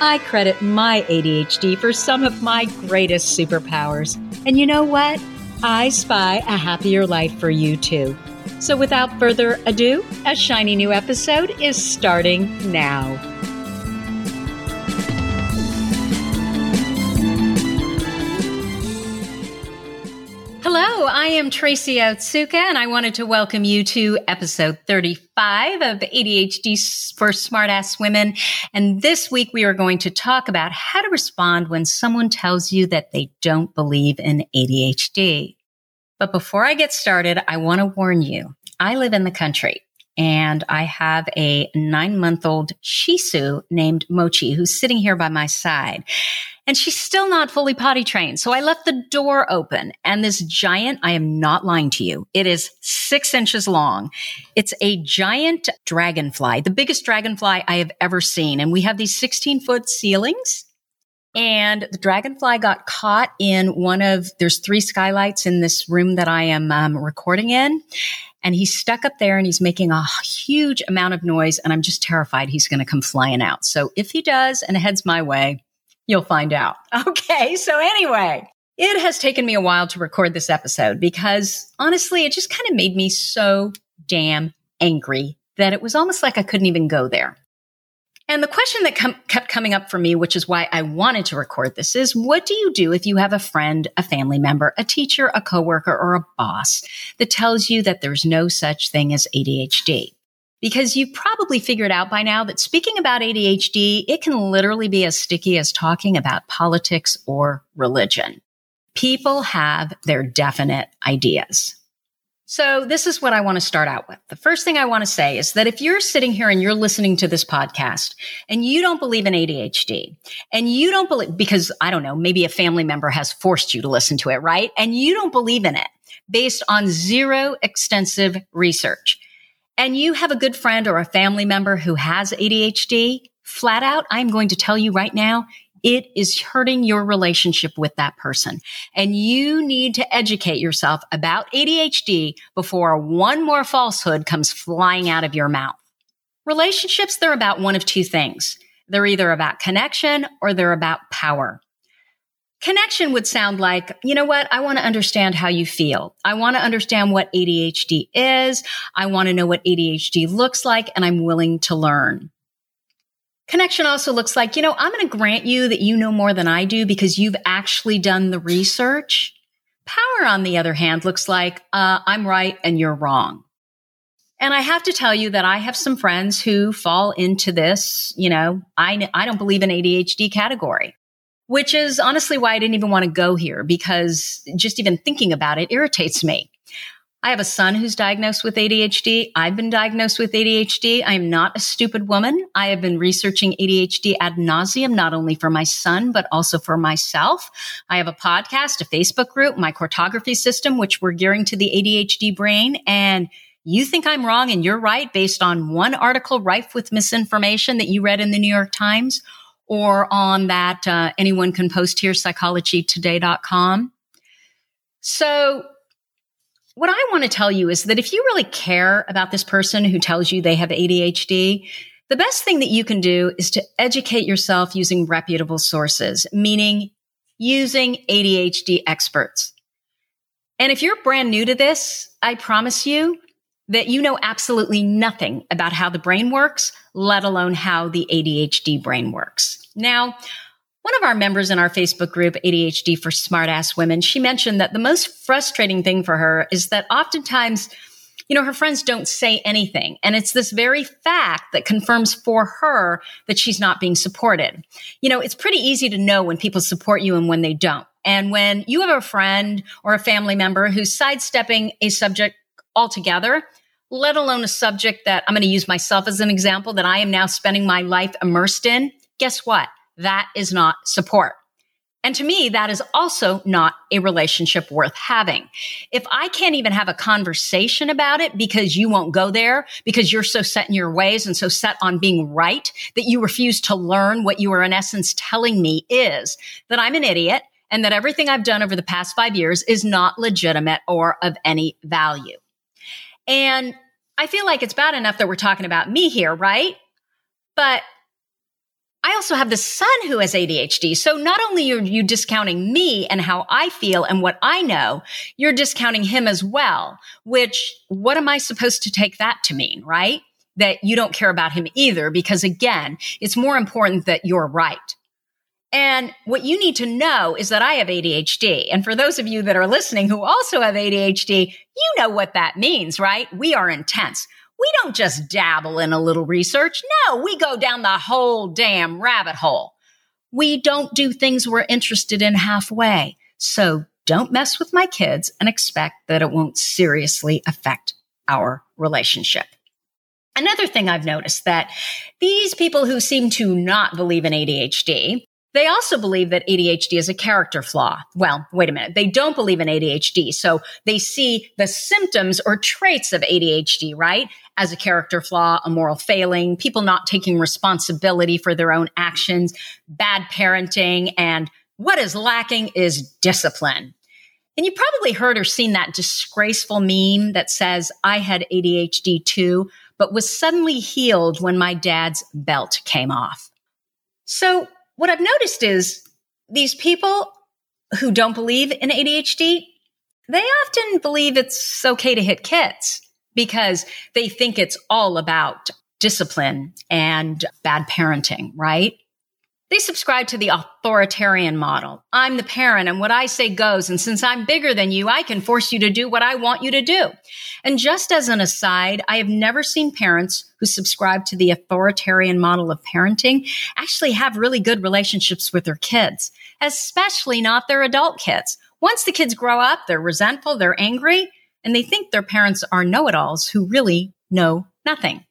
I credit my ADHD for some of my greatest superpowers. And you know what? I spy a happier life for you too. So without further ado, a shiny new episode is starting now. I am Tracy Otsuka, and I wanted to welcome you to episode 35 of ADHD for Smartass Women. And this week we are going to talk about how to respond when someone tells you that they don't believe in ADHD. But before I get started, I want to warn you, I live in the country and I have a nine month old Shih Tzu named Mochi who's sitting here by my side and she's still not fully potty trained. So I left the door open and this giant, I am not lying to you. It is six inches long. It's a giant dragonfly, the biggest dragonfly I have ever seen. And we have these 16 foot ceilings. And the dragonfly got caught in one of, there's three skylights in this room that I am um, recording in. And he's stuck up there and he's making a huge amount of noise. And I'm just terrified he's going to come flying out. So if he does and heads my way, You'll find out. Okay. So anyway, it has taken me a while to record this episode because honestly, it just kind of made me so damn angry that it was almost like I couldn't even go there. And the question that com- kept coming up for me, which is why I wanted to record this, is what do you do if you have a friend, a family member, a teacher, a coworker, or a boss that tells you that there's no such thing as ADHD? Because you've probably figured out by now that speaking about ADHD, it can literally be as sticky as talking about politics or religion. People have their definite ideas. So this is what I want to start out with. The first thing I want to say is that if you're sitting here and you're listening to this podcast and you don't believe in ADHD and you don't believe, because I don't know, maybe a family member has forced you to listen to it, right? And you don't believe in it based on zero extensive research and you have a good friend or a family member who has ADHD, flat out, I'm going to tell you right now, it is hurting your relationship with that person. And you need to educate yourself about ADHD before one more falsehood comes flying out of your mouth. Relationships, they're about one of two things. They're either about connection or they're about power. Connection would sound like, you know what? I want to understand how you feel. I want to understand what ADHD is. I want to know what ADHD looks like and I'm willing to learn. Connection also looks like, you know, I'm going to grant you that you know more than I do because you've actually done the research. Power, on the other hand, looks like, uh, I'm right and you're wrong. And I have to tell you that I have some friends who fall into this, you know, I, I don't believe in ADHD category which is honestly why I didn't even want to go here because just even thinking about it irritates me. I have a son who's diagnosed with ADHD. I've been diagnosed with ADHD. I am not a stupid woman. I have been researching ADHD ad nauseum, not only for my son, but also for myself. I have a podcast, a Facebook group, my cartography system, which we're gearing to the ADHD brain. And you think I'm wrong and you're right based on one article rife with misinformation that you read in the New York Times or on that uh, anyone can post here psychologytoday.com. So what I want to tell you is that if you really care about this person who tells you they have ADHD, the best thing that you can do is to educate yourself using reputable sources, meaning using ADHD experts. And if you're brand new to this, I promise you that you know absolutely nothing about how the brain works, let alone how the ADHD brain works. Now, One of our members in our Facebook group, ADHD for Smartass Women, she mentioned that the most frustrating thing for her is that oftentimes, you know, her friends don't say anything. And it's this very fact that confirms for her that she's not being supported. You know, it's pretty easy to know when people support you and when they don't. And when you have a friend or a family member who's sidestepping a subject altogether, let alone a subject that I'm going to use myself as an example that I am now spending my life immersed in, guess what? That is not support. And to me, that is also not a relationship worth having. If I can't even have a conversation about it because you won't go there, because you're so set in your ways and so set on being right that you refuse to learn what you are in essence telling me is that I'm an idiot and that everything I've done over the past five years is not legitimate or of any value. And I feel like it's bad enough that we're talking about me here, right? But I also have the son who has ADHD. So not only are you discounting me and how I feel and what I know, you're discounting him as well, which what am I supposed to take that to mean, right? That you don't care about him either, because again, it's more important that you're right. And what you need to know is that I have ADHD. And for those of you that are listening who also have ADHD, you know what that means, right? We are intense. We don't just dabble in a little research. No, we go down the whole damn rabbit hole. We don't do things we're interested in halfway. So don't mess with my kids and expect that it won't seriously affect our relationship. Another thing I've noticed that these people who seem to not believe in ADHD they also believe that ADHD is a character flaw. Well, wait a minute. They don't believe in ADHD. So they see the symptoms or traits of ADHD, right? As a character flaw, a moral failing, people not taking responsibility for their own actions, bad parenting, and what is lacking is discipline. And you probably heard or seen that disgraceful meme that says, I had ADHD too, but was suddenly healed when my dad's belt came off. So what I've noticed is these people who don't believe in ADHD, they often believe it's okay to hit kids because they think it's all about discipline and bad parenting, right? They subscribe to the authoritarian model. I'm the parent and what I say goes. And since I'm bigger than you, I can force you to do what I want you to do. And just as an aside, I have never seen parents who subscribe to the authoritarian model of parenting actually have really good relationships with their kids, especially not their adult kids. Once the kids grow up, they're resentful, they're angry, and they think their parents are know it alls who really know nothing.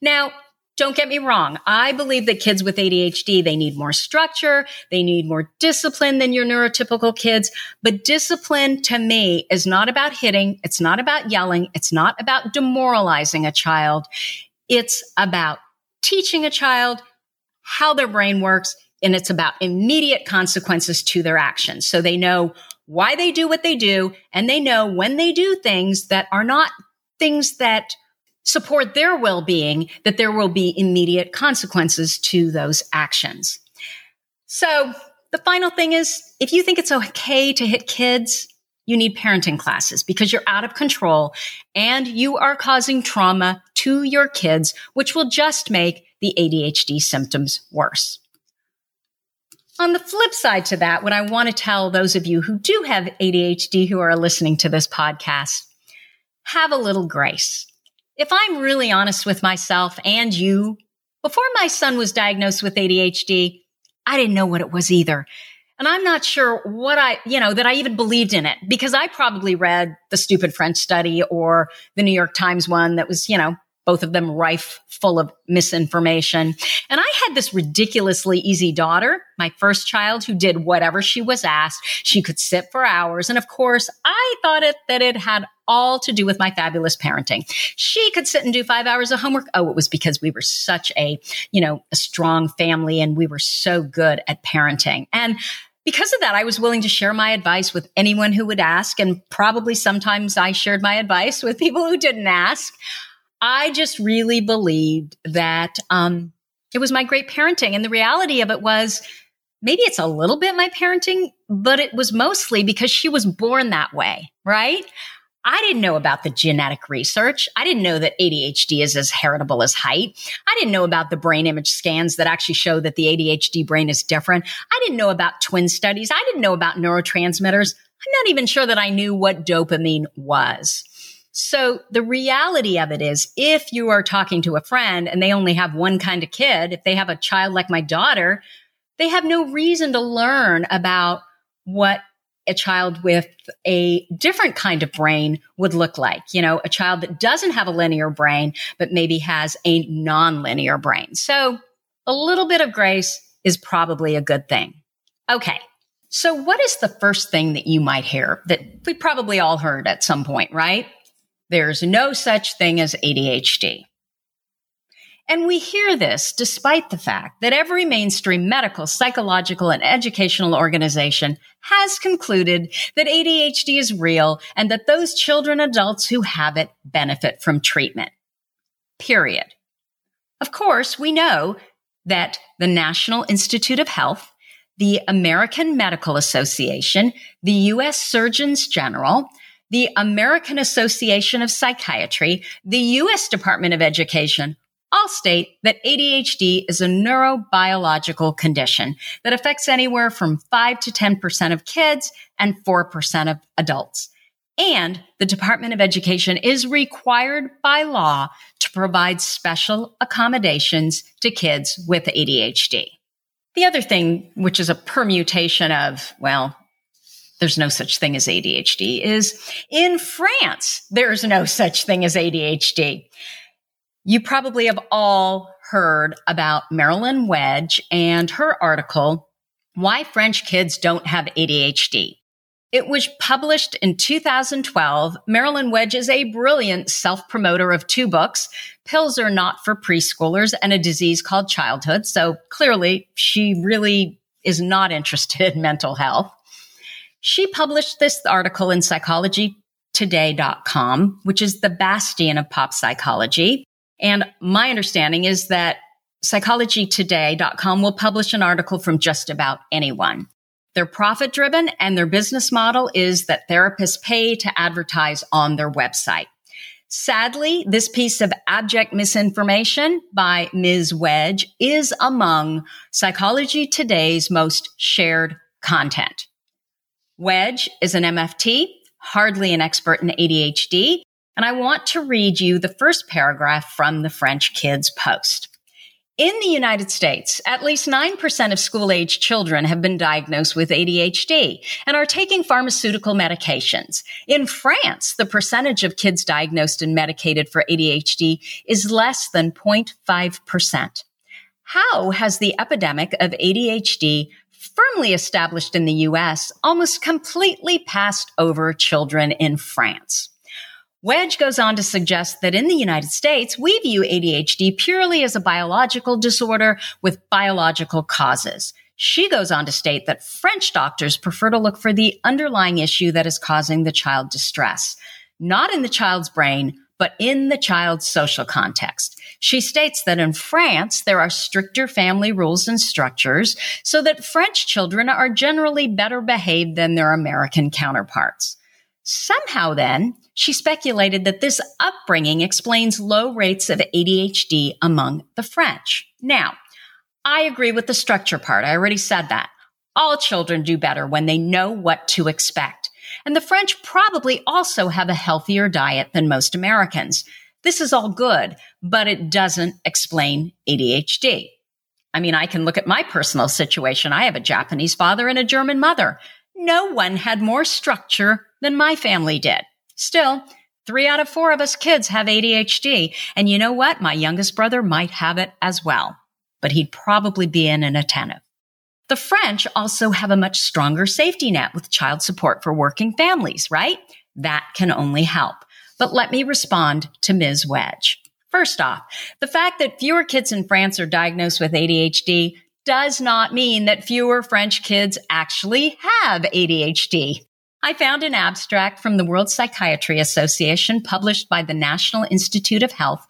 Now, don't get me wrong. I believe that kids with ADHD, they need more structure. They need more discipline than your neurotypical kids. But discipline to me is not about hitting. It's not about yelling. It's not about demoralizing a child. It's about teaching a child how their brain works. And it's about immediate consequences to their actions. So they know why they do what they do. And they know when they do things that are not things that support their well-being that there will be immediate consequences to those actions. So the final thing is if you think it's okay to hit kids, you need parenting classes because you're out of control and you are causing trauma to your kids, which will just make the ADHD symptoms worse. On the flip side to that, what I want to tell those of you who do have ADHD who are listening to this podcast, have a little grace if I'm really honest with myself and you, before my son was diagnosed with ADHD, I didn't know what it was either. And I'm not sure what I, you know, that I even believed in it because I probably read the stupid French study or the New York Times one that was, you know, both of them rife full of misinformation. And I had this ridiculously easy daughter, my first child who did whatever she was asked. She could sit for hours. And of course, I thought it that it had all to do with my fabulous parenting. She could sit and do five hours of homework. Oh, it was because we were such a, you know, a strong family and we were so good at parenting. And because of that, I was willing to share my advice with anyone who would ask. And probably sometimes I shared my advice with people who didn't ask. I just really believed that um, it was my great parenting. And the reality of it was maybe it's a little bit my parenting, but it was mostly because she was born that way, right? I didn't know about the genetic research. I didn't know that ADHD is as heritable as height. I didn't know about the brain image scans that actually show that the ADHD brain is different. I didn't know about twin studies. I didn't know about neurotransmitters. I'm not even sure that I knew what dopamine was. So the reality of it is if you are talking to a friend and they only have one kind of kid, if they have a child like my daughter, they have no reason to learn about what a child with a different kind of brain would look like. You know, a child that doesn't have a linear brain, but maybe has a nonlinear brain. So a little bit of grace is probably a good thing. Okay. So what is the first thing that you might hear that we probably all heard at some point, right? There's no such thing as ADHD. And we hear this despite the fact that every mainstream medical, psychological, and educational organization has concluded that ADHD is real and that those children, adults who have it benefit from treatment. Period. Of course, we know that the National Institute of Health, the American Medical Association, the U.S. Surgeons General, the American Association of Psychiatry, the U.S. Department of Education all state that ADHD is a neurobiological condition that affects anywhere from 5 to 10% of kids and 4% of adults. And the Department of Education is required by law to provide special accommodations to kids with ADHD. The other thing, which is a permutation of, well, there's no such thing as ADHD, is in France, there's no such thing as ADHD. You probably have all heard about Marilyn Wedge and her article, Why French Kids Don't Have ADHD. It was published in 2012. Marilyn Wedge is a brilliant self promoter of two books, Pills Are Not for Preschoolers and A Disease Called Childhood. So clearly she really is not interested in mental health. She published this article in psychologytoday.com, which is the bastion of pop psychology. And my understanding is that psychologytoday.com will publish an article from just about anyone. They're profit driven and their business model is that therapists pay to advertise on their website. Sadly, this piece of abject misinformation by Ms. Wedge is among Psychology Today's most shared content. Wedge is an MFT, hardly an expert in ADHD, and I want to read you the first paragraph from the French Kids Post. In the United States, at least 9% of school age children have been diagnosed with ADHD and are taking pharmaceutical medications. In France, the percentage of kids diagnosed and medicated for ADHD is less than 0.5%. How has the epidemic of ADHD firmly established in the US almost completely passed over children in France? Wedge goes on to suggest that in the United States, we view ADHD purely as a biological disorder with biological causes. She goes on to state that French doctors prefer to look for the underlying issue that is causing the child distress, not in the child's brain, but in the child's social context. She states that in France, there are stricter family rules and structures so that French children are generally better behaved than their American counterparts. Somehow then, she speculated that this upbringing explains low rates of ADHD among the French. Now, I agree with the structure part. I already said that. All children do better when they know what to expect. And the French probably also have a healthier diet than most Americans. This is all good, but it doesn't explain ADHD. I mean, I can look at my personal situation. I have a Japanese father and a German mother. No one had more structure than my family did. Still, three out of four of us kids have ADHD. And you know what? My youngest brother might have it as well, but he'd probably be in an attentive. The French also have a much stronger safety net with child support for working families, right? That can only help. But let me respond to Ms. Wedge. First off, the fact that fewer kids in France are diagnosed with ADHD does not mean that fewer French kids actually have ADHD. I found an abstract from the World Psychiatry Association published by the National Institute of Health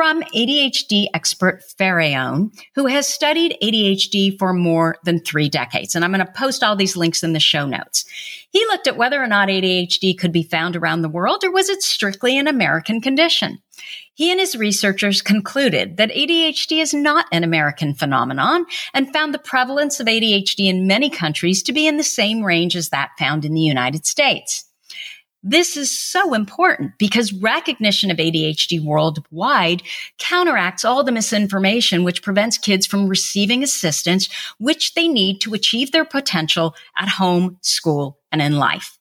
from ADHD expert Faraone, who has studied ADHD for more than three decades. And I'm going to post all these links in the show notes. He looked at whether or not ADHD could be found around the world or was it strictly an American condition. He and his researchers concluded that ADHD is not an American phenomenon and found the prevalence of ADHD in many countries to be in the same range as that found in the United States. This is so important because recognition of ADHD worldwide counteracts all the misinformation which prevents kids from receiving assistance which they need to achieve their potential at home, school, and in life.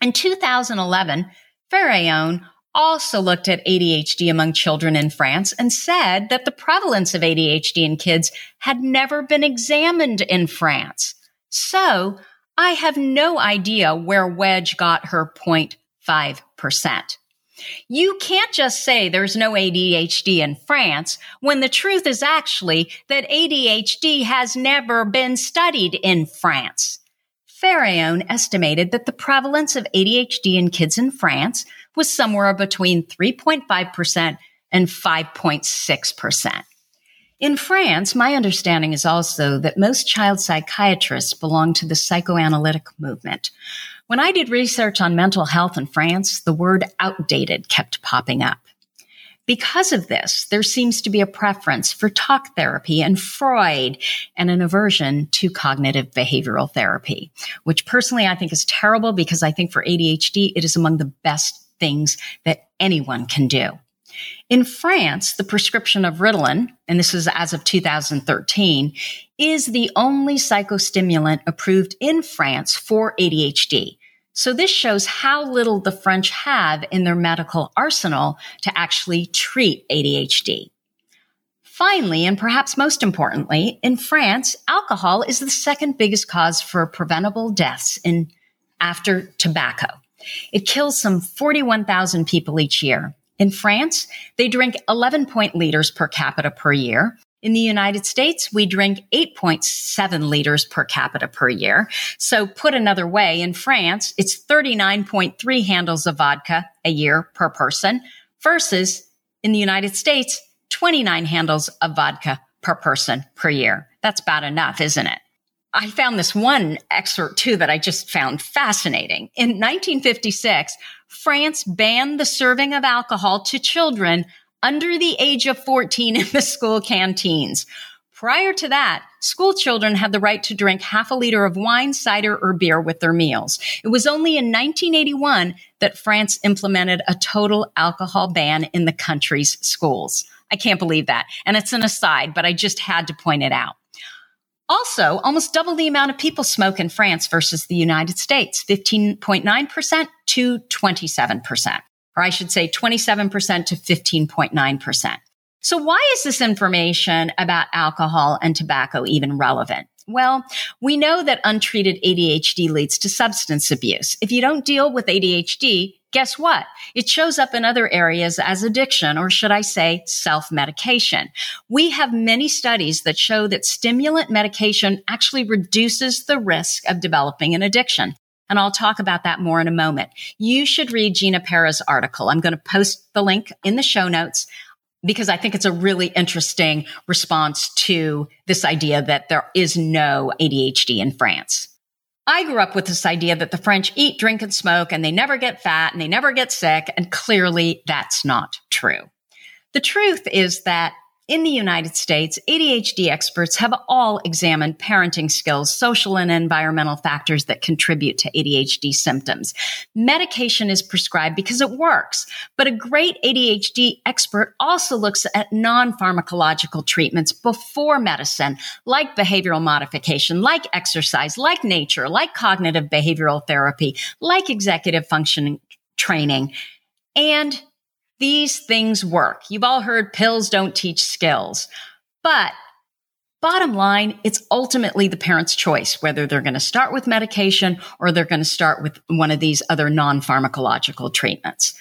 In 2011, Faraone also looked at ADHD among children in France and said that the prevalence of ADHD in kids had never been examined in France. So I have no idea where Wedge got her 0.5%. You can't just say there's no ADHD in France when the truth is actually that ADHD has never been studied in France. Faraone estimated that the prevalence of ADHD in kids in France was somewhere between 3.5% and 5.6%. In France, my understanding is also that most child psychiatrists belong to the psychoanalytic movement. When I did research on mental health in France, the word outdated kept popping up. Because of this, there seems to be a preference for talk therapy and Freud and an aversion to cognitive behavioral therapy, which personally I think is terrible because I think for ADHD, it is among the best things that anyone can do. In France, the prescription of Ritalin, and this is as of 2013, is the only psychostimulant approved in France for ADHD. So this shows how little the French have in their medical arsenal to actually treat ADHD. Finally, and perhaps most importantly, in France, alcohol is the second biggest cause for preventable deaths in after tobacco. It kills some 41,000 people each year. In France, they drink 11 liters per capita per year. In the United States, we drink 8.7 liters per capita per year. So put another way, in France, it's 39.3 handles of vodka a year per person versus in the United States, 29 handles of vodka per person per year. That's bad enough, isn't it? I found this one excerpt too that I just found fascinating. In 1956, France banned the serving of alcohol to children under the age of 14 in the school canteens. Prior to that, school children had the right to drink half a liter of wine, cider, or beer with their meals. It was only in 1981 that France implemented a total alcohol ban in the country's schools. I can't believe that. And it's an aside, but I just had to point it out. Also, almost double the amount of people smoke in France versus the United States, 15.9% to 27%, or I should say 27% to 15.9%. So why is this information about alcohol and tobacco even relevant? Well, we know that untreated ADHD leads to substance abuse. If you don't deal with ADHD, guess what? It shows up in other areas as addiction, or should I say self medication. We have many studies that show that stimulant medication actually reduces the risk of developing an addiction. And I'll talk about that more in a moment. You should read Gina Pera's article. I'm going to post the link in the show notes because I think it's a really interesting response to this idea that there is no ADHD in France. I grew up with this idea that the French eat, drink, and smoke, and they never get fat and they never get sick. And clearly that's not true. The truth is that in the United States, ADHD experts have all examined parenting skills, social and environmental factors that contribute to ADHD symptoms. Medication is prescribed because it works, but a great ADHD expert also looks at non-pharmacological treatments before medicine, like behavioral modification, like exercise, like nature, like cognitive behavioral therapy, like executive functioning training. And these things work. You've all heard pills don't teach skills, but bottom line, it's ultimately the parent's choice whether they're going to start with medication or they're going to start with one of these other non pharmacological treatments.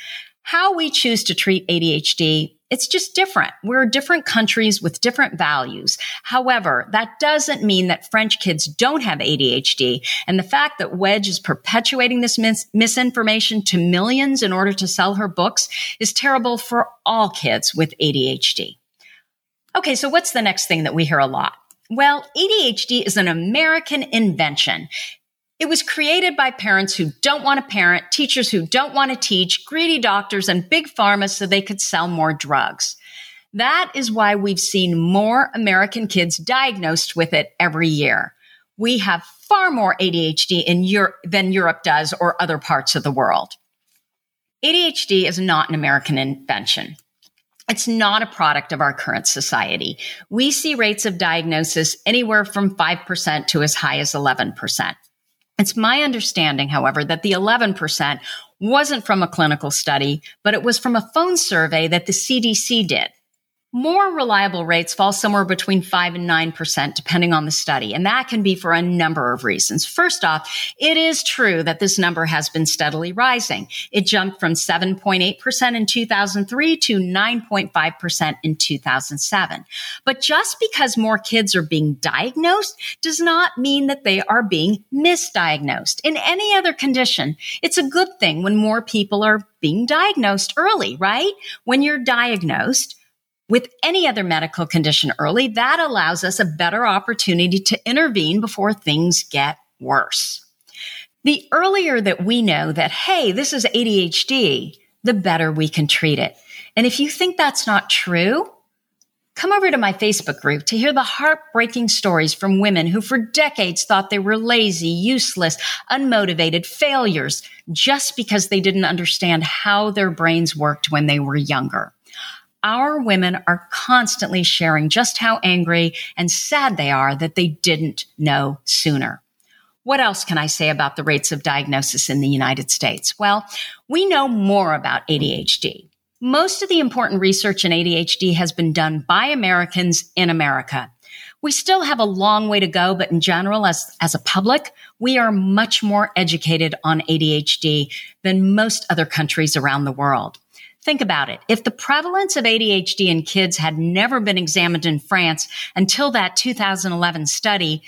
How we choose to treat ADHD It's just different. We're different countries with different values. However, that doesn't mean that French kids don't have ADHD. And the fact that Wedge is perpetuating this mis- misinformation to millions in order to sell her books is terrible for all kids with ADHD. Okay, so what's the next thing that we hear a lot? Well, ADHD is an American invention. It was created by parents who don't want to parent, teachers who don't want to teach, greedy doctors, and big pharma so they could sell more drugs. That is why we've seen more American kids diagnosed with it every year. We have far more ADHD in Europe than Europe does or other parts of the world. ADHD is not an American invention. It's not a product of our current society. We see rates of diagnosis anywhere from 5% to as high as 11%. It's my understanding, however, that the 11% wasn't from a clinical study, but it was from a phone survey that the CDC did. More reliable rates fall somewhere between 5 and 9%, depending on the study. And that can be for a number of reasons. First off, it is true that this number has been steadily rising. It jumped from 7.8% in 2003 to 9.5% in 2007. But just because more kids are being diagnosed does not mean that they are being misdiagnosed. In any other condition, it's a good thing when more people are being diagnosed early, right? When you're diagnosed, with any other medical condition early, that allows us a better opportunity to intervene before things get worse. The earlier that we know that, hey, this is ADHD, the better we can treat it. And if you think that's not true, come over to my Facebook group to hear the heartbreaking stories from women who for decades thought they were lazy, useless, unmotivated failures just because they didn't understand how their brains worked when they were younger our women are constantly sharing just how angry and sad they are that they didn't know sooner. What else can I say about the rates of diagnosis in the United States? Well, we know more about ADHD. Most of the important research in ADHD has been done by Americans in America. We still have a long way to go, but in general, as, as a public, we are much more educated on ADHD than most other countries around the world. Think about it. If the prevalence of ADHD in kids had never been examined in France until that 2011 study,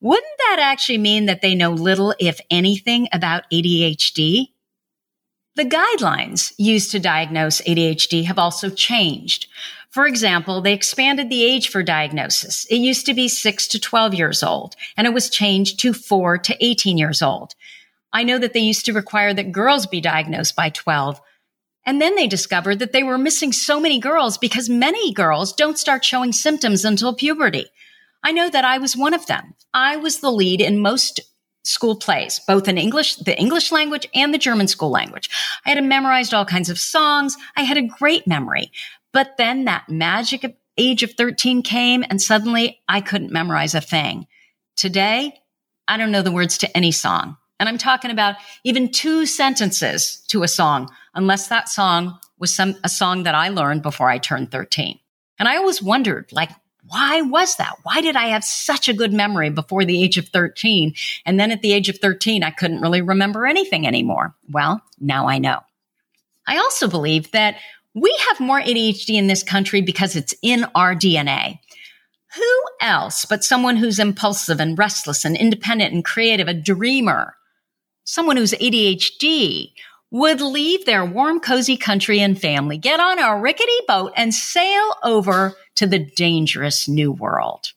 wouldn't that actually mean that they know little, if anything, about ADHD? The guidelines used to diagnose ADHD have also changed. For example, they expanded the age for diagnosis. It used to be 6 to 12 years old, and it was changed to 4 to 18 years old. I know that they used to require that girls be diagnosed by 12, and then they discovered that they were missing so many girls because many girls don't start showing symptoms until puberty. I know that I was one of them. I was the lead in most school plays, both in English, the English language and the German school language. I had memorized all kinds of songs. I had a great memory. But then that magic age of 13 came and suddenly I couldn't memorize a thing. Today, I don't know the words to any song. And I'm talking about even two sentences to a song, unless that song was some, a song that I learned before I turned 13. And I always wondered, like, why was that? Why did I have such a good memory before the age of 13? And then at the age of 13, I couldn't really remember anything anymore. Well, now I know. I also believe that we have more ADHD in this country because it's in our DNA. Who else but someone who's impulsive and restless and independent and creative, a dreamer, someone who's ADHD would leave their warm, cozy country and family, get on a rickety boat and sail over to the dangerous new world.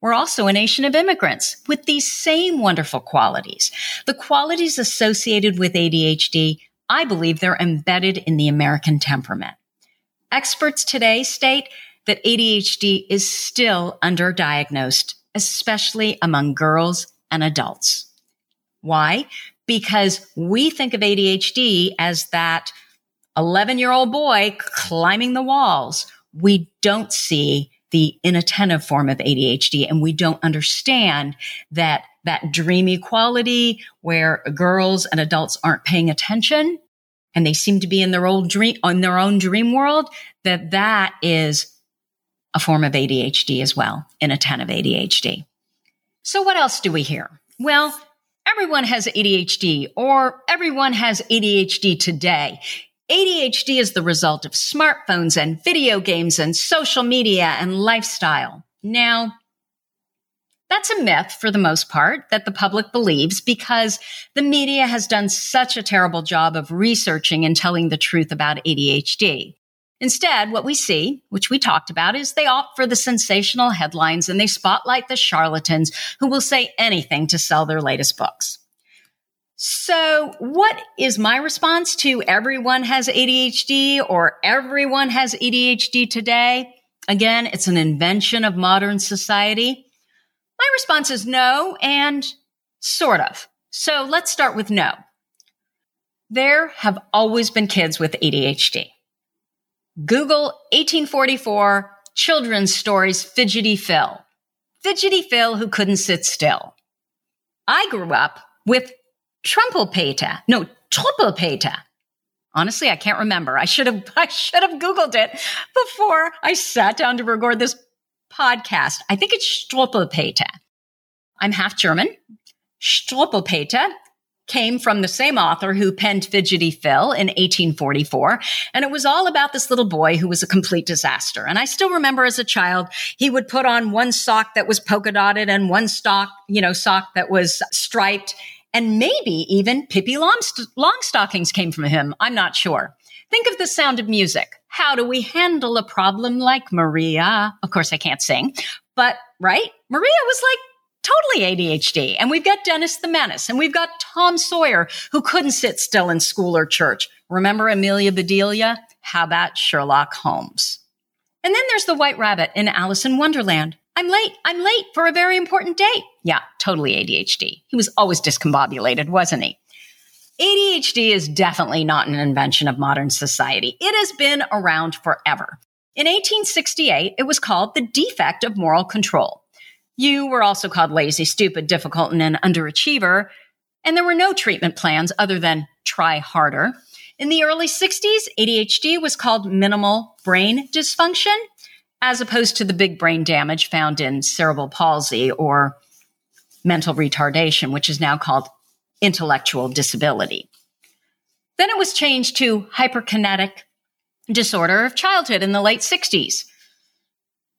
We're also a nation of immigrants with these same wonderful qualities. The qualities associated with ADHD, I believe they're embedded in the American temperament. Experts today state that ADHD is still underdiagnosed, especially among girls and adults. Why? Because we think of ADHD as that 11 year old boy climbing the walls. We don't see the inattentive form of ADHD and we don't understand that that dreamy quality where girls and adults aren't paying attention and they seem to be in their old dream on their own dream world that that is a form of ADHD as well, inattentive ADHD. So what else do we hear? Well, everyone has ADHD or everyone has ADHD today. ADHD is the result of smartphones and video games and social media and lifestyle. Now, that's a myth for the most part that the public believes because the media has done such a terrible job of researching and telling the truth about ADHD. Instead, what we see, which we talked about, is they opt for the sensational headlines and they spotlight the charlatans who will say anything to sell their latest books. So, what is my response to everyone has ADHD or everyone has ADHD today? Again, it's an invention of modern society. My response is no and sort of. So, let's start with no. There have always been kids with ADHD. Google 1844 children's stories Fidgety Phil. Fidgety Phil who couldn't sit still. I grew up with Trumpelpeter. No, Trumpelpeter. Honestly, I can't remember. I should have I should have googled it before I sat down to record this podcast. I think it's Struppelpeter. I'm half German. Struppelpeter came from the same author who penned Fidgety Phil in 1844. And it was all about this little boy who was a complete disaster. And I still remember as a child, he would put on one sock that was polka dotted and one sock, you know, sock that was striped. And maybe even Pippi Longstockings came from him. I'm not sure. Think of the sound of music. How do we handle a problem like Maria? Of course, I can't sing, but right? Maria was like totally ADHD. And we've got Dennis the Menace and we've got Tom Sawyer who couldn't sit still in school or church. Remember Amelia Bedelia? How about Sherlock Holmes? And then there's the White Rabbit in Alice in Wonderland. I'm late. I'm late for a very important date. Yeah, totally ADHD. He was always discombobulated, wasn't he? ADHD is definitely not an invention of modern society. It has been around forever. In 1868, it was called the defect of moral control. You were also called lazy, stupid, difficult, and an underachiever. And there were no treatment plans other than try harder. In the early 60s, ADHD was called minimal brain dysfunction, as opposed to the big brain damage found in cerebral palsy or mental retardation, which is now called intellectual disability. Then it was changed to hyperkinetic disorder of childhood in the late 60s.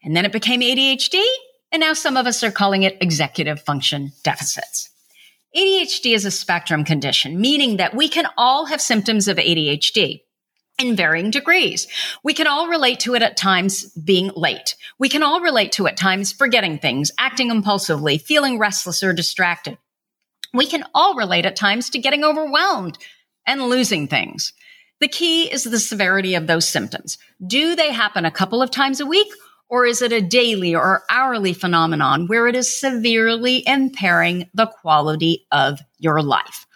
And then it became ADHD, and now some of us are calling it executive function deficits. ADHD is a spectrum condition, meaning that we can all have symptoms of ADHD in varying degrees. We can all relate to it at times being late. We can all relate to at times forgetting things, acting impulsively, feeling restless or distracted. We can all relate at times to getting overwhelmed and losing things. The key is the severity of those symptoms. Do they happen a couple of times a week or is it a daily or hourly phenomenon where it is severely impairing the quality of your life?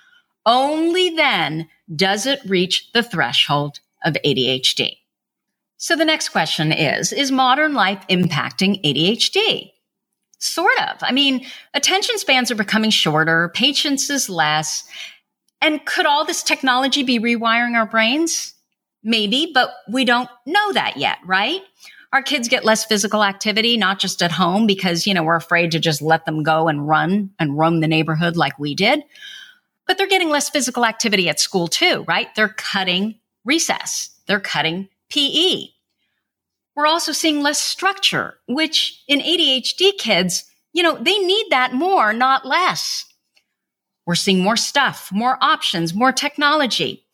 Only then does it reach the threshold of ADHD. So the next question is, is modern life impacting ADHD? Sort of. I mean, attention spans are becoming shorter, patience is less. And could all this technology be rewiring our brains? Maybe, but we don't know that yet, right? Our kids get less physical activity, not just at home because, you know, we're afraid to just let them go and run and roam the neighborhood like we did. But they're getting less physical activity at school too, right? They're cutting recess. They're cutting PE. We're also seeing less structure, which in ADHD kids, you know, they need that more, not less. We're seeing more stuff, more options, more technology.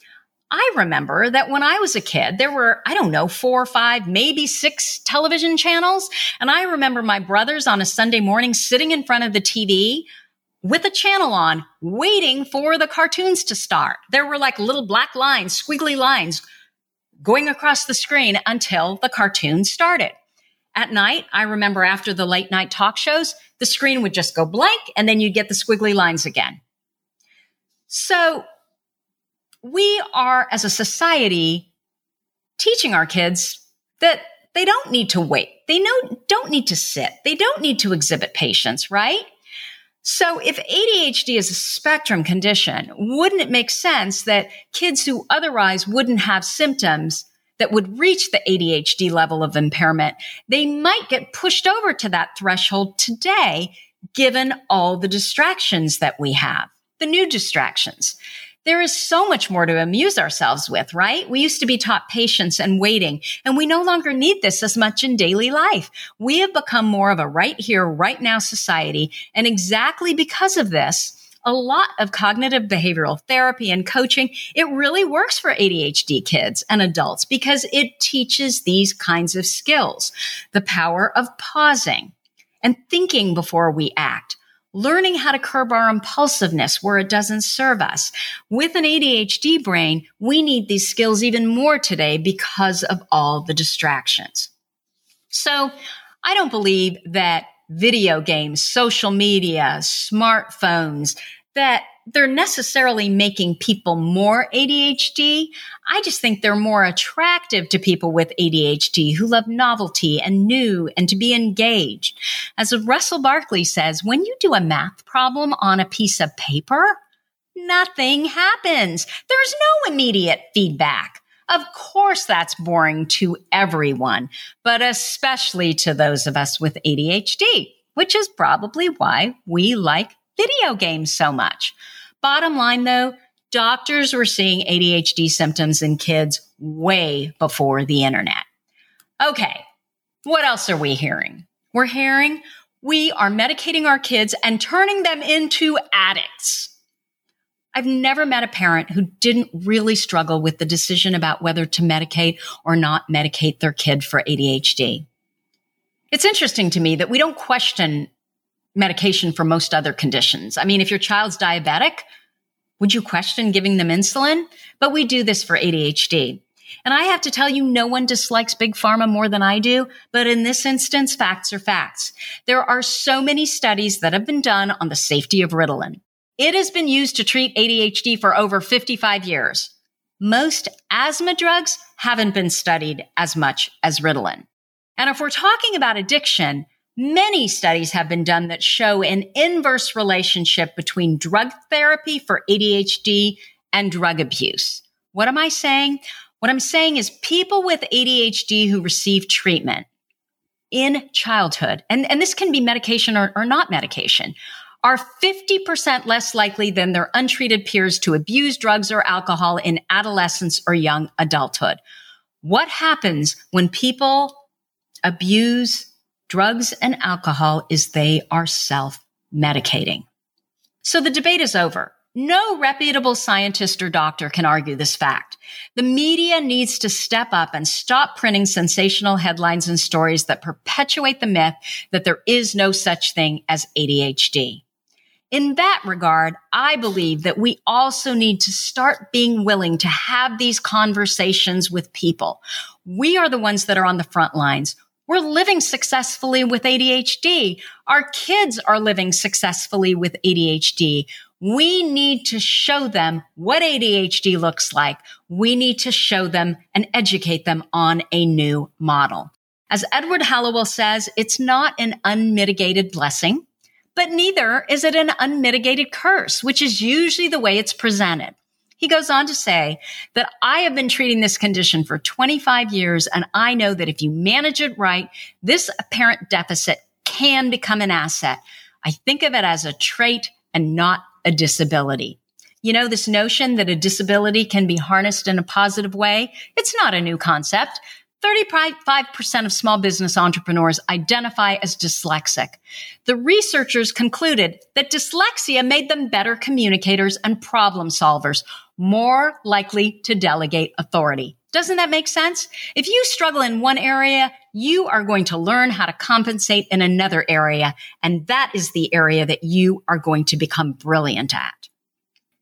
I remember that when I was a kid, there were, I don't know, four or five, maybe six television channels. And I remember my brothers on a Sunday morning sitting in front of the TV with a channel on, waiting for the cartoons to start. There were like little black lines, squiggly lines going across the screen until the cartoon started. At night, I remember after the late night talk shows, the screen would just go blank and then you'd get the squiggly lines again. So we are as a society teaching our kids that they don't need to wait. They know, don't need to sit. They don't need to exhibit patience, right? So if ADHD is a spectrum condition, wouldn't it make sense that kids who otherwise wouldn't have symptoms that would reach the ADHD level of impairment, they might get pushed over to that threshold today, given all the distractions that we have, the new distractions. There is so much more to amuse ourselves with, right? We used to be taught patience and waiting, and we no longer need this as much in daily life. We have become more of a right here, right now society. And exactly because of this, a lot of cognitive behavioral therapy and coaching, it really works for ADHD kids and adults because it teaches these kinds of skills. The power of pausing and thinking before we act learning how to curb our impulsiveness where it doesn't serve us. With an ADHD brain, we need these skills even more today because of all the distractions. So I don't believe that video games, social media, smartphones, that they're necessarily making people more ADHD. I just think they're more attractive to people with ADHD who love novelty and new and to be engaged. As Russell Barkley says, when you do a math problem on a piece of paper, nothing happens. There's no immediate feedback. Of course, that's boring to everyone, but especially to those of us with ADHD, which is probably why we like video games so much. Bottom line though, doctors were seeing ADHD symptoms in kids way before the internet. Okay. What else are we hearing? We're hearing we are medicating our kids and turning them into addicts. I've never met a parent who didn't really struggle with the decision about whether to medicate or not medicate their kid for ADHD. It's interesting to me that we don't question medication for most other conditions. I mean, if your child's diabetic, would you question giving them insulin? But we do this for ADHD. And I have to tell you, no one dislikes big pharma more than I do. But in this instance, facts are facts. There are so many studies that have been done on the safety of Ritalin. It has been used to treat ADHD for over 55 years. Most asthma drugs haven't been studied as much as Ritalin. And if we're talking about addiction, Many studies have been done that show an inverse relationship between drug therapy for ADHD and drug abuse. What am I saying? What I'm saying is people with ADHD who receive treatment in childhood, and, and this can be medication or, or not medication, are 50% less likely than their untreated peers to abuse drugs or alcohol in adolescence or young adulthood. What happens when people abuse drugs and alcohol is they are self medicating. So the debate is over. No reputable scientist or doctor can argue this fact. The media needs to step up and stop printing sensational headlines and stories that perpetuate the myth that there is no such thing as ADHD. In that regard, I believe that we also need to start being willing to have these conversations with people. We are the ones that are on the front lines. We're living successfully with ADHD. Our kids are living successfully with ADHD. We need to show them what ADHD looks like. We need to show them and educate them on a new model. As Edward Hallowell says, it's not an unmitigated blessing, but neither is it an unmitigated curse, which is usually the way it's presented. He goes on to say that I have been treating this condition for 25 years, and I know that if you manage it right, this apparent deficit can become an asset. I think of it as a trait and not a disability. You know, this notion that a disability can be harnessed in a positive way, it's not a new concept. 35% of small business entrepreneurs identify as dyslexic. The researchers concluded that dyslexia made them better communicators and problem solvers, more likely to delegate authority. Doesn't that make sense? If you struggle in one area, you are going to learn how to compensate in another area. And that is the area that you are going to become brilliant at.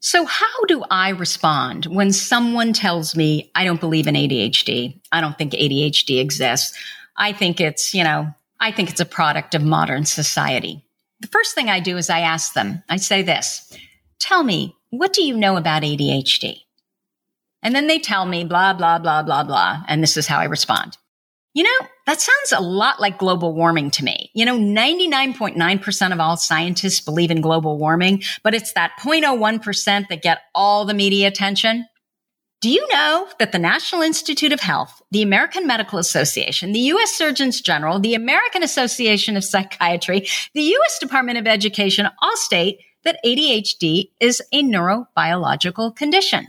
So how do I respond when someone tells me I don't believe in ADHD? I don't think ADHD exists. I think it's, you know, I think it's a product of modern society. The first thing I do is I ask them, I say this, tell me, what do you know about ADHD? And then they tell me blah, blah, blah, blah, blah. And this is how I respond. You know, that sounds a lot like global warming to me. You know, 99.9% of all scientists believe in global warming, but it's that 0.01% that get all the media attention. Do you know that the National Institute of Health, the American Medical Association, the U.S. Surgeons General, the American Association of Psychiatry, the U.S. Department of Education all state that ADHD is a neurobiological condition.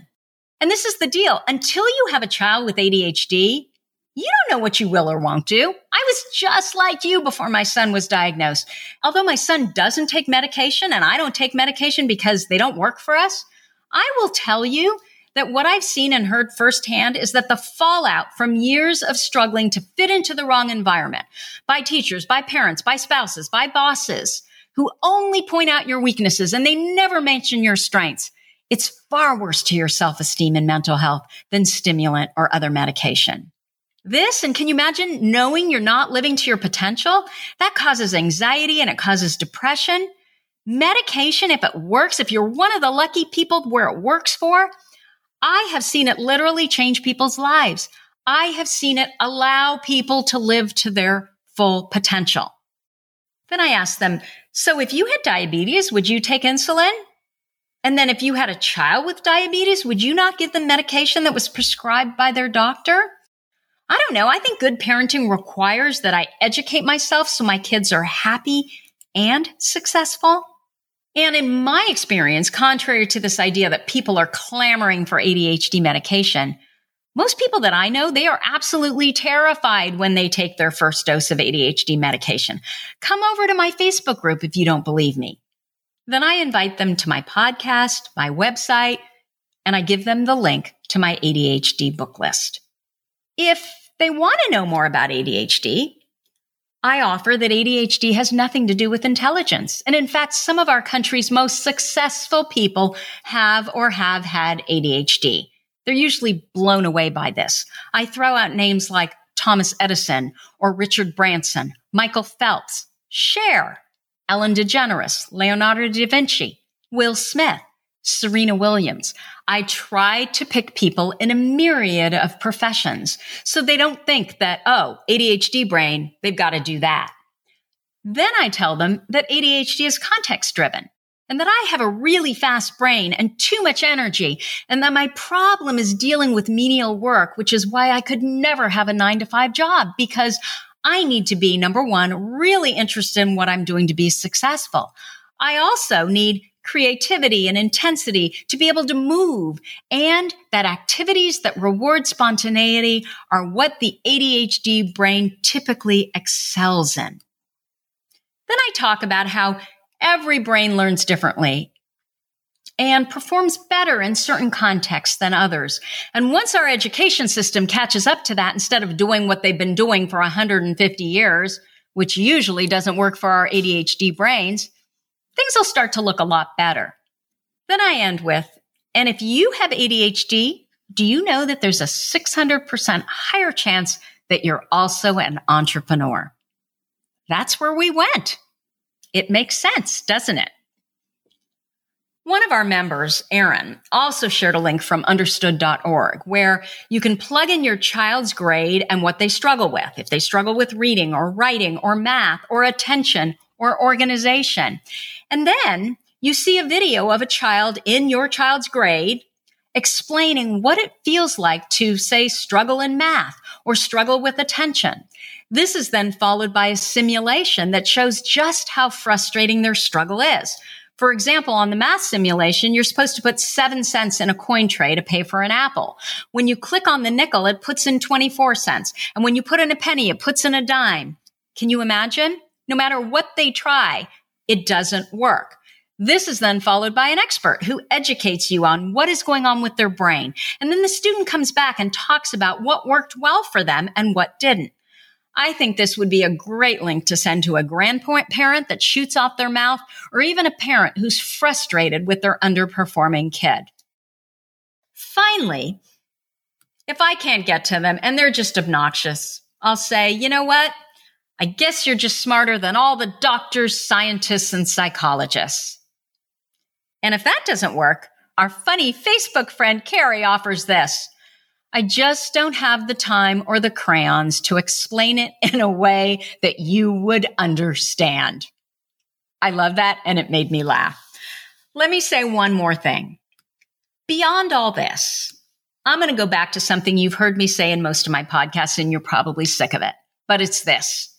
And this is the deal. Until you have a child with ADHD, you don't know what you will or won't do. I was just like you before my son was diagnosed. Although my son doesn't take medication and I don't take medication because they don't work for us, I will tell you that what I've seen and heard firsthand is that the fallout from years of struggling to fit into the wrong environment by teachers, by parents, by spouses, by bosses who only point out your weaknesses and they never mention your strengths. It's far worse to your self-esteem and mental health than stimulant or other medication. This, and can you imagine knowing you're not living to your potential? That causes anxiety and it causes depression. Medication, if it works, if you're one of the lucky people where it works for, I have seen it literally change people's lives. I have seen it allow people to live to their full potential. Then I asked them, so if you had diabetes, would you take insulin? And then if you had a child with diabetes, would you not give them medication that was prescribed by their doctor? I don't know. I think good parenting requires that I educate myself so my kids are happy and successful. And in my experience, contrary to this idea that people are clamoring for ADHD medication, most people that I know, they are absolutely terrified when they take their first dose of ADHD medication. Come over to my Facebook group if you don't believe me. Then I invite them to my podcast, my website, and I give them the link to my ADHD book list. If they want to know more about ADHD, I offer that ADHD has nothing to do with intelligence. And in fact, some of our country's most successful people have or have had ADHD. They're usually blown away by this. I throw out names like Thomas Edison or Richard Branson, Michael Phelps, Cher, Ellen DeGeneres, Leonardo da Vinci, Will Smith, Serena Williams. I try to pick people in a myriad of professions so they don't think that, oh, ADHD brain, they've got to do that. Then I tell them that ADHD is context driven and that I have a really fast brain and too much energy and that my problem is dealing with menial work, which is why I could never have a nine to five job because I need to be number one, really interested in what I'm doing to be successful. I also need creativity and intensity to be able to move and that activities that reward spontaneity are what the ADHD brain typically excels in. Then I talk about how every brain learns differently and performs better in certain contexts than others. And once our education system catches up to that, instead of doing what they've been doing for 150 years, which usually doesn't work for our ADHD brains, things will start to look a lot better. Then I end with, and if you have ADHD, do you know that there's a 600% higher chance that you're also an entrepreneur? That's where we went. It makes sense, doesn't it? One of our members, Aaron, also shared a link from understood.org where you can plug in your child's grade and what they struggle with. If they struggle with reading or writing or math or attention or organization. And then you see a video of a child in your child's grade explaining what it feels like to say struggle in math or struggle with attention. This is then followed by a simulation that shows just how frustrating their struggle is. For example, on the math simulation, you're supposed to put seven cents in a coin tray to pay for an apple. When you click on the nickel, it puts in 24 cents. And when you put in a penny, it puts in a dime. Can you imagine? No matter what they try, it doesn't work. This is then followed by an expert who educates you on what is going on with their brain. And then the student comes back and talks about what worked well for them and what didn't. I think this would be a great link to send to a grandparent parent that shoots off their mouth or even a parent who's frustrated with their underperforming kid. Finally, if I can't get to them and they're just obnoxious, I'll say, you know what? I guess you're just smarter than all the doctors, scientists, and psychologists. And if that doesn't work, our funny Facebook friend Carrie offers this. I just don't have the time or the crayons to explain it in a way that you would understand. I love that and it made me laugh. Let me say one more thing. Beyond all this, I'm going to go back to something you've heard me say in most of my podcasts, and you're probably sick of it, but it's this.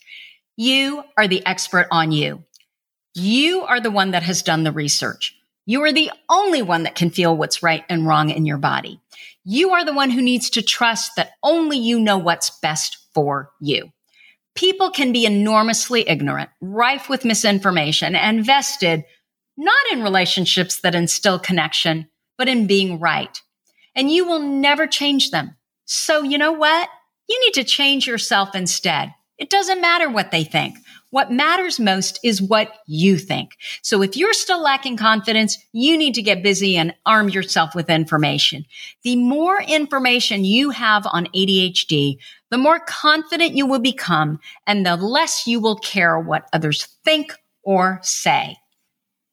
You are the expert on you. You are the one that has done the research. You are the only one that can feel what's right and wrong in your body. You are the one who needs to trust that only you know what's best for you. People can be enormously ignorant, rife with misinformation, and vested not in relationships that instill connection, but in being right. And you will never change them. So you know what? You need to change yourself instead. It doesn't matter what they think. What matters most is what you think. So if you're still lacking confidence, you need to get busy and arm yourself with information. The more information you have on ADHD, the more confident you will become and the less you will care what others think or say.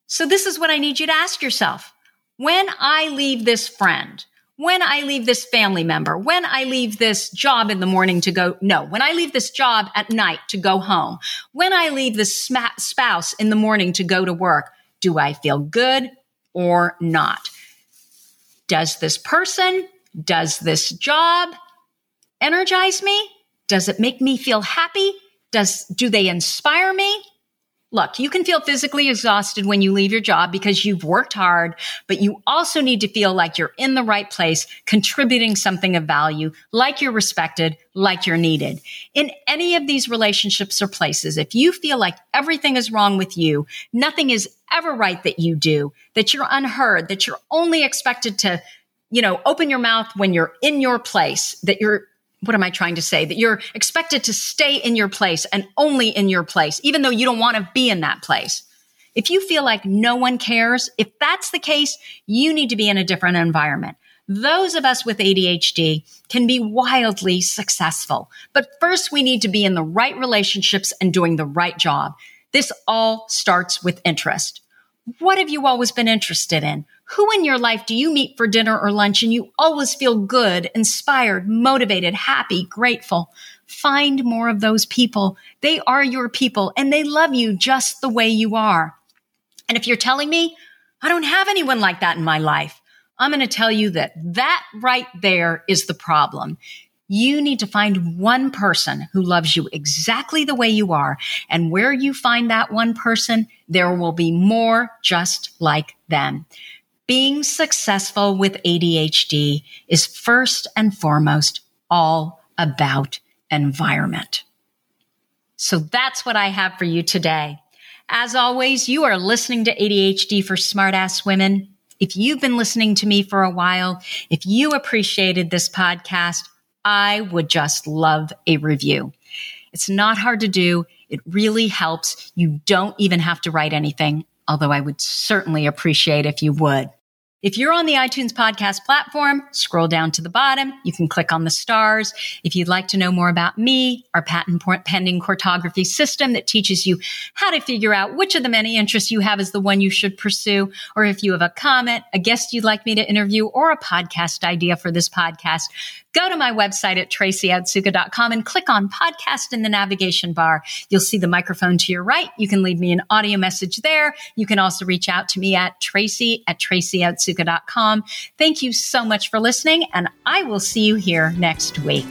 So this is what I need you to ask yourself. When I leave this friend, when I leave this family member, when I leave this job in the morning to go, no, when I leave this job at night to go home, when I leave this sm- spouse in the morning to go to work, do I feel good or not? Does this person, does this job energize me? Does it make me feel happy? Does, do they inspire me? Look, you can feel physically exhausted when you leave your job because you've worked hard, but you also need to feel like you're in the right place, contributing something of value, like you're respected, like you're needed. In any of these relationships or places, if you feel like everything is wrong with you, nothing is ever right that you do, that you're unheard, that you're only expected to, you know, open your mouth when you're in your place, that you're what am I trying to say? That you're expected to stay in your place and only in your place, even though you don't want to be in that place. If you feel like no one cares, if that's the case, you need to be in a different environment. Those of us with ADHD can be wildly successful, but first we need to be in the right relationships and doing the right job. This all starts with interest. What have you always been interested in? Who in your life do you meet for dinner or lunch and you always feel good, inspired, motivated, happy, grateful? Find more of those people. They are your people and they love you just the way you are. And if you're telling me, I don't have anyone like that in my life, I'm going to tell you that that right there is the problem. You need to find one person who loves you exactly the way you are. And where you find that one person, there will be more just like them. Being successful with ADHD is first and foremost all about environment. So that's what I have for you today. As always, you are listening to ADHD for Smartass Women. If you've been listening to me for a while, if you appreciated this podcast, I would just love a review. It's not hard to do. It really helps. You don't even have to write anything, although I would certainly appreciate if you would. If you're on the iTunes podcast platform, scroll down to the bottom. You can click on the stars. If you'd like to know more about me, our patent pending cartography system that teaches you how to figure out which of the many interests you have is the one you should pursue, or if you have a comment, a guest you'd like me to interview, or a podcast idea for this podcast, go to my website at tracyotsuka.com and click on podcast in the navigation bar. You'll see the microphone to your right. You can leave me an audio message there. You can also reach out to me at tracy at tracyotsuka.com Suka.com. Thank you so much for listening, and I will see you here next week.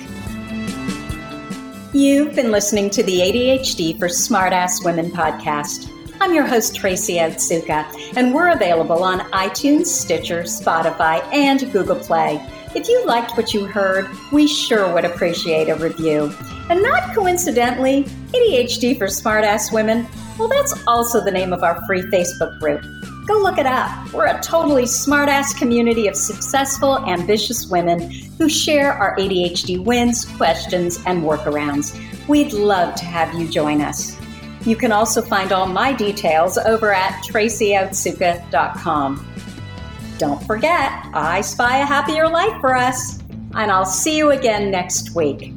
You've been listening to the ADHD for Smartass Women podcast. I'm your host, Tracy Otsuka, and we're available on iTunes, Stitcher, Spotify, and Google Play. If you liked what you heard, we sure would appreciate a review. And not coincidentally, ADHD for Smartass Women, well, that's also the name of our free Facebook group. Go look it up. We're a totally smartass community of successful, ambitious women who share our ADHD wins, questions, and workarounds. We'd love to have you join us. You can also find all my details over at tracyotsuka.com. Don't forget, I spy a happier life for us, and I'll see you again next week.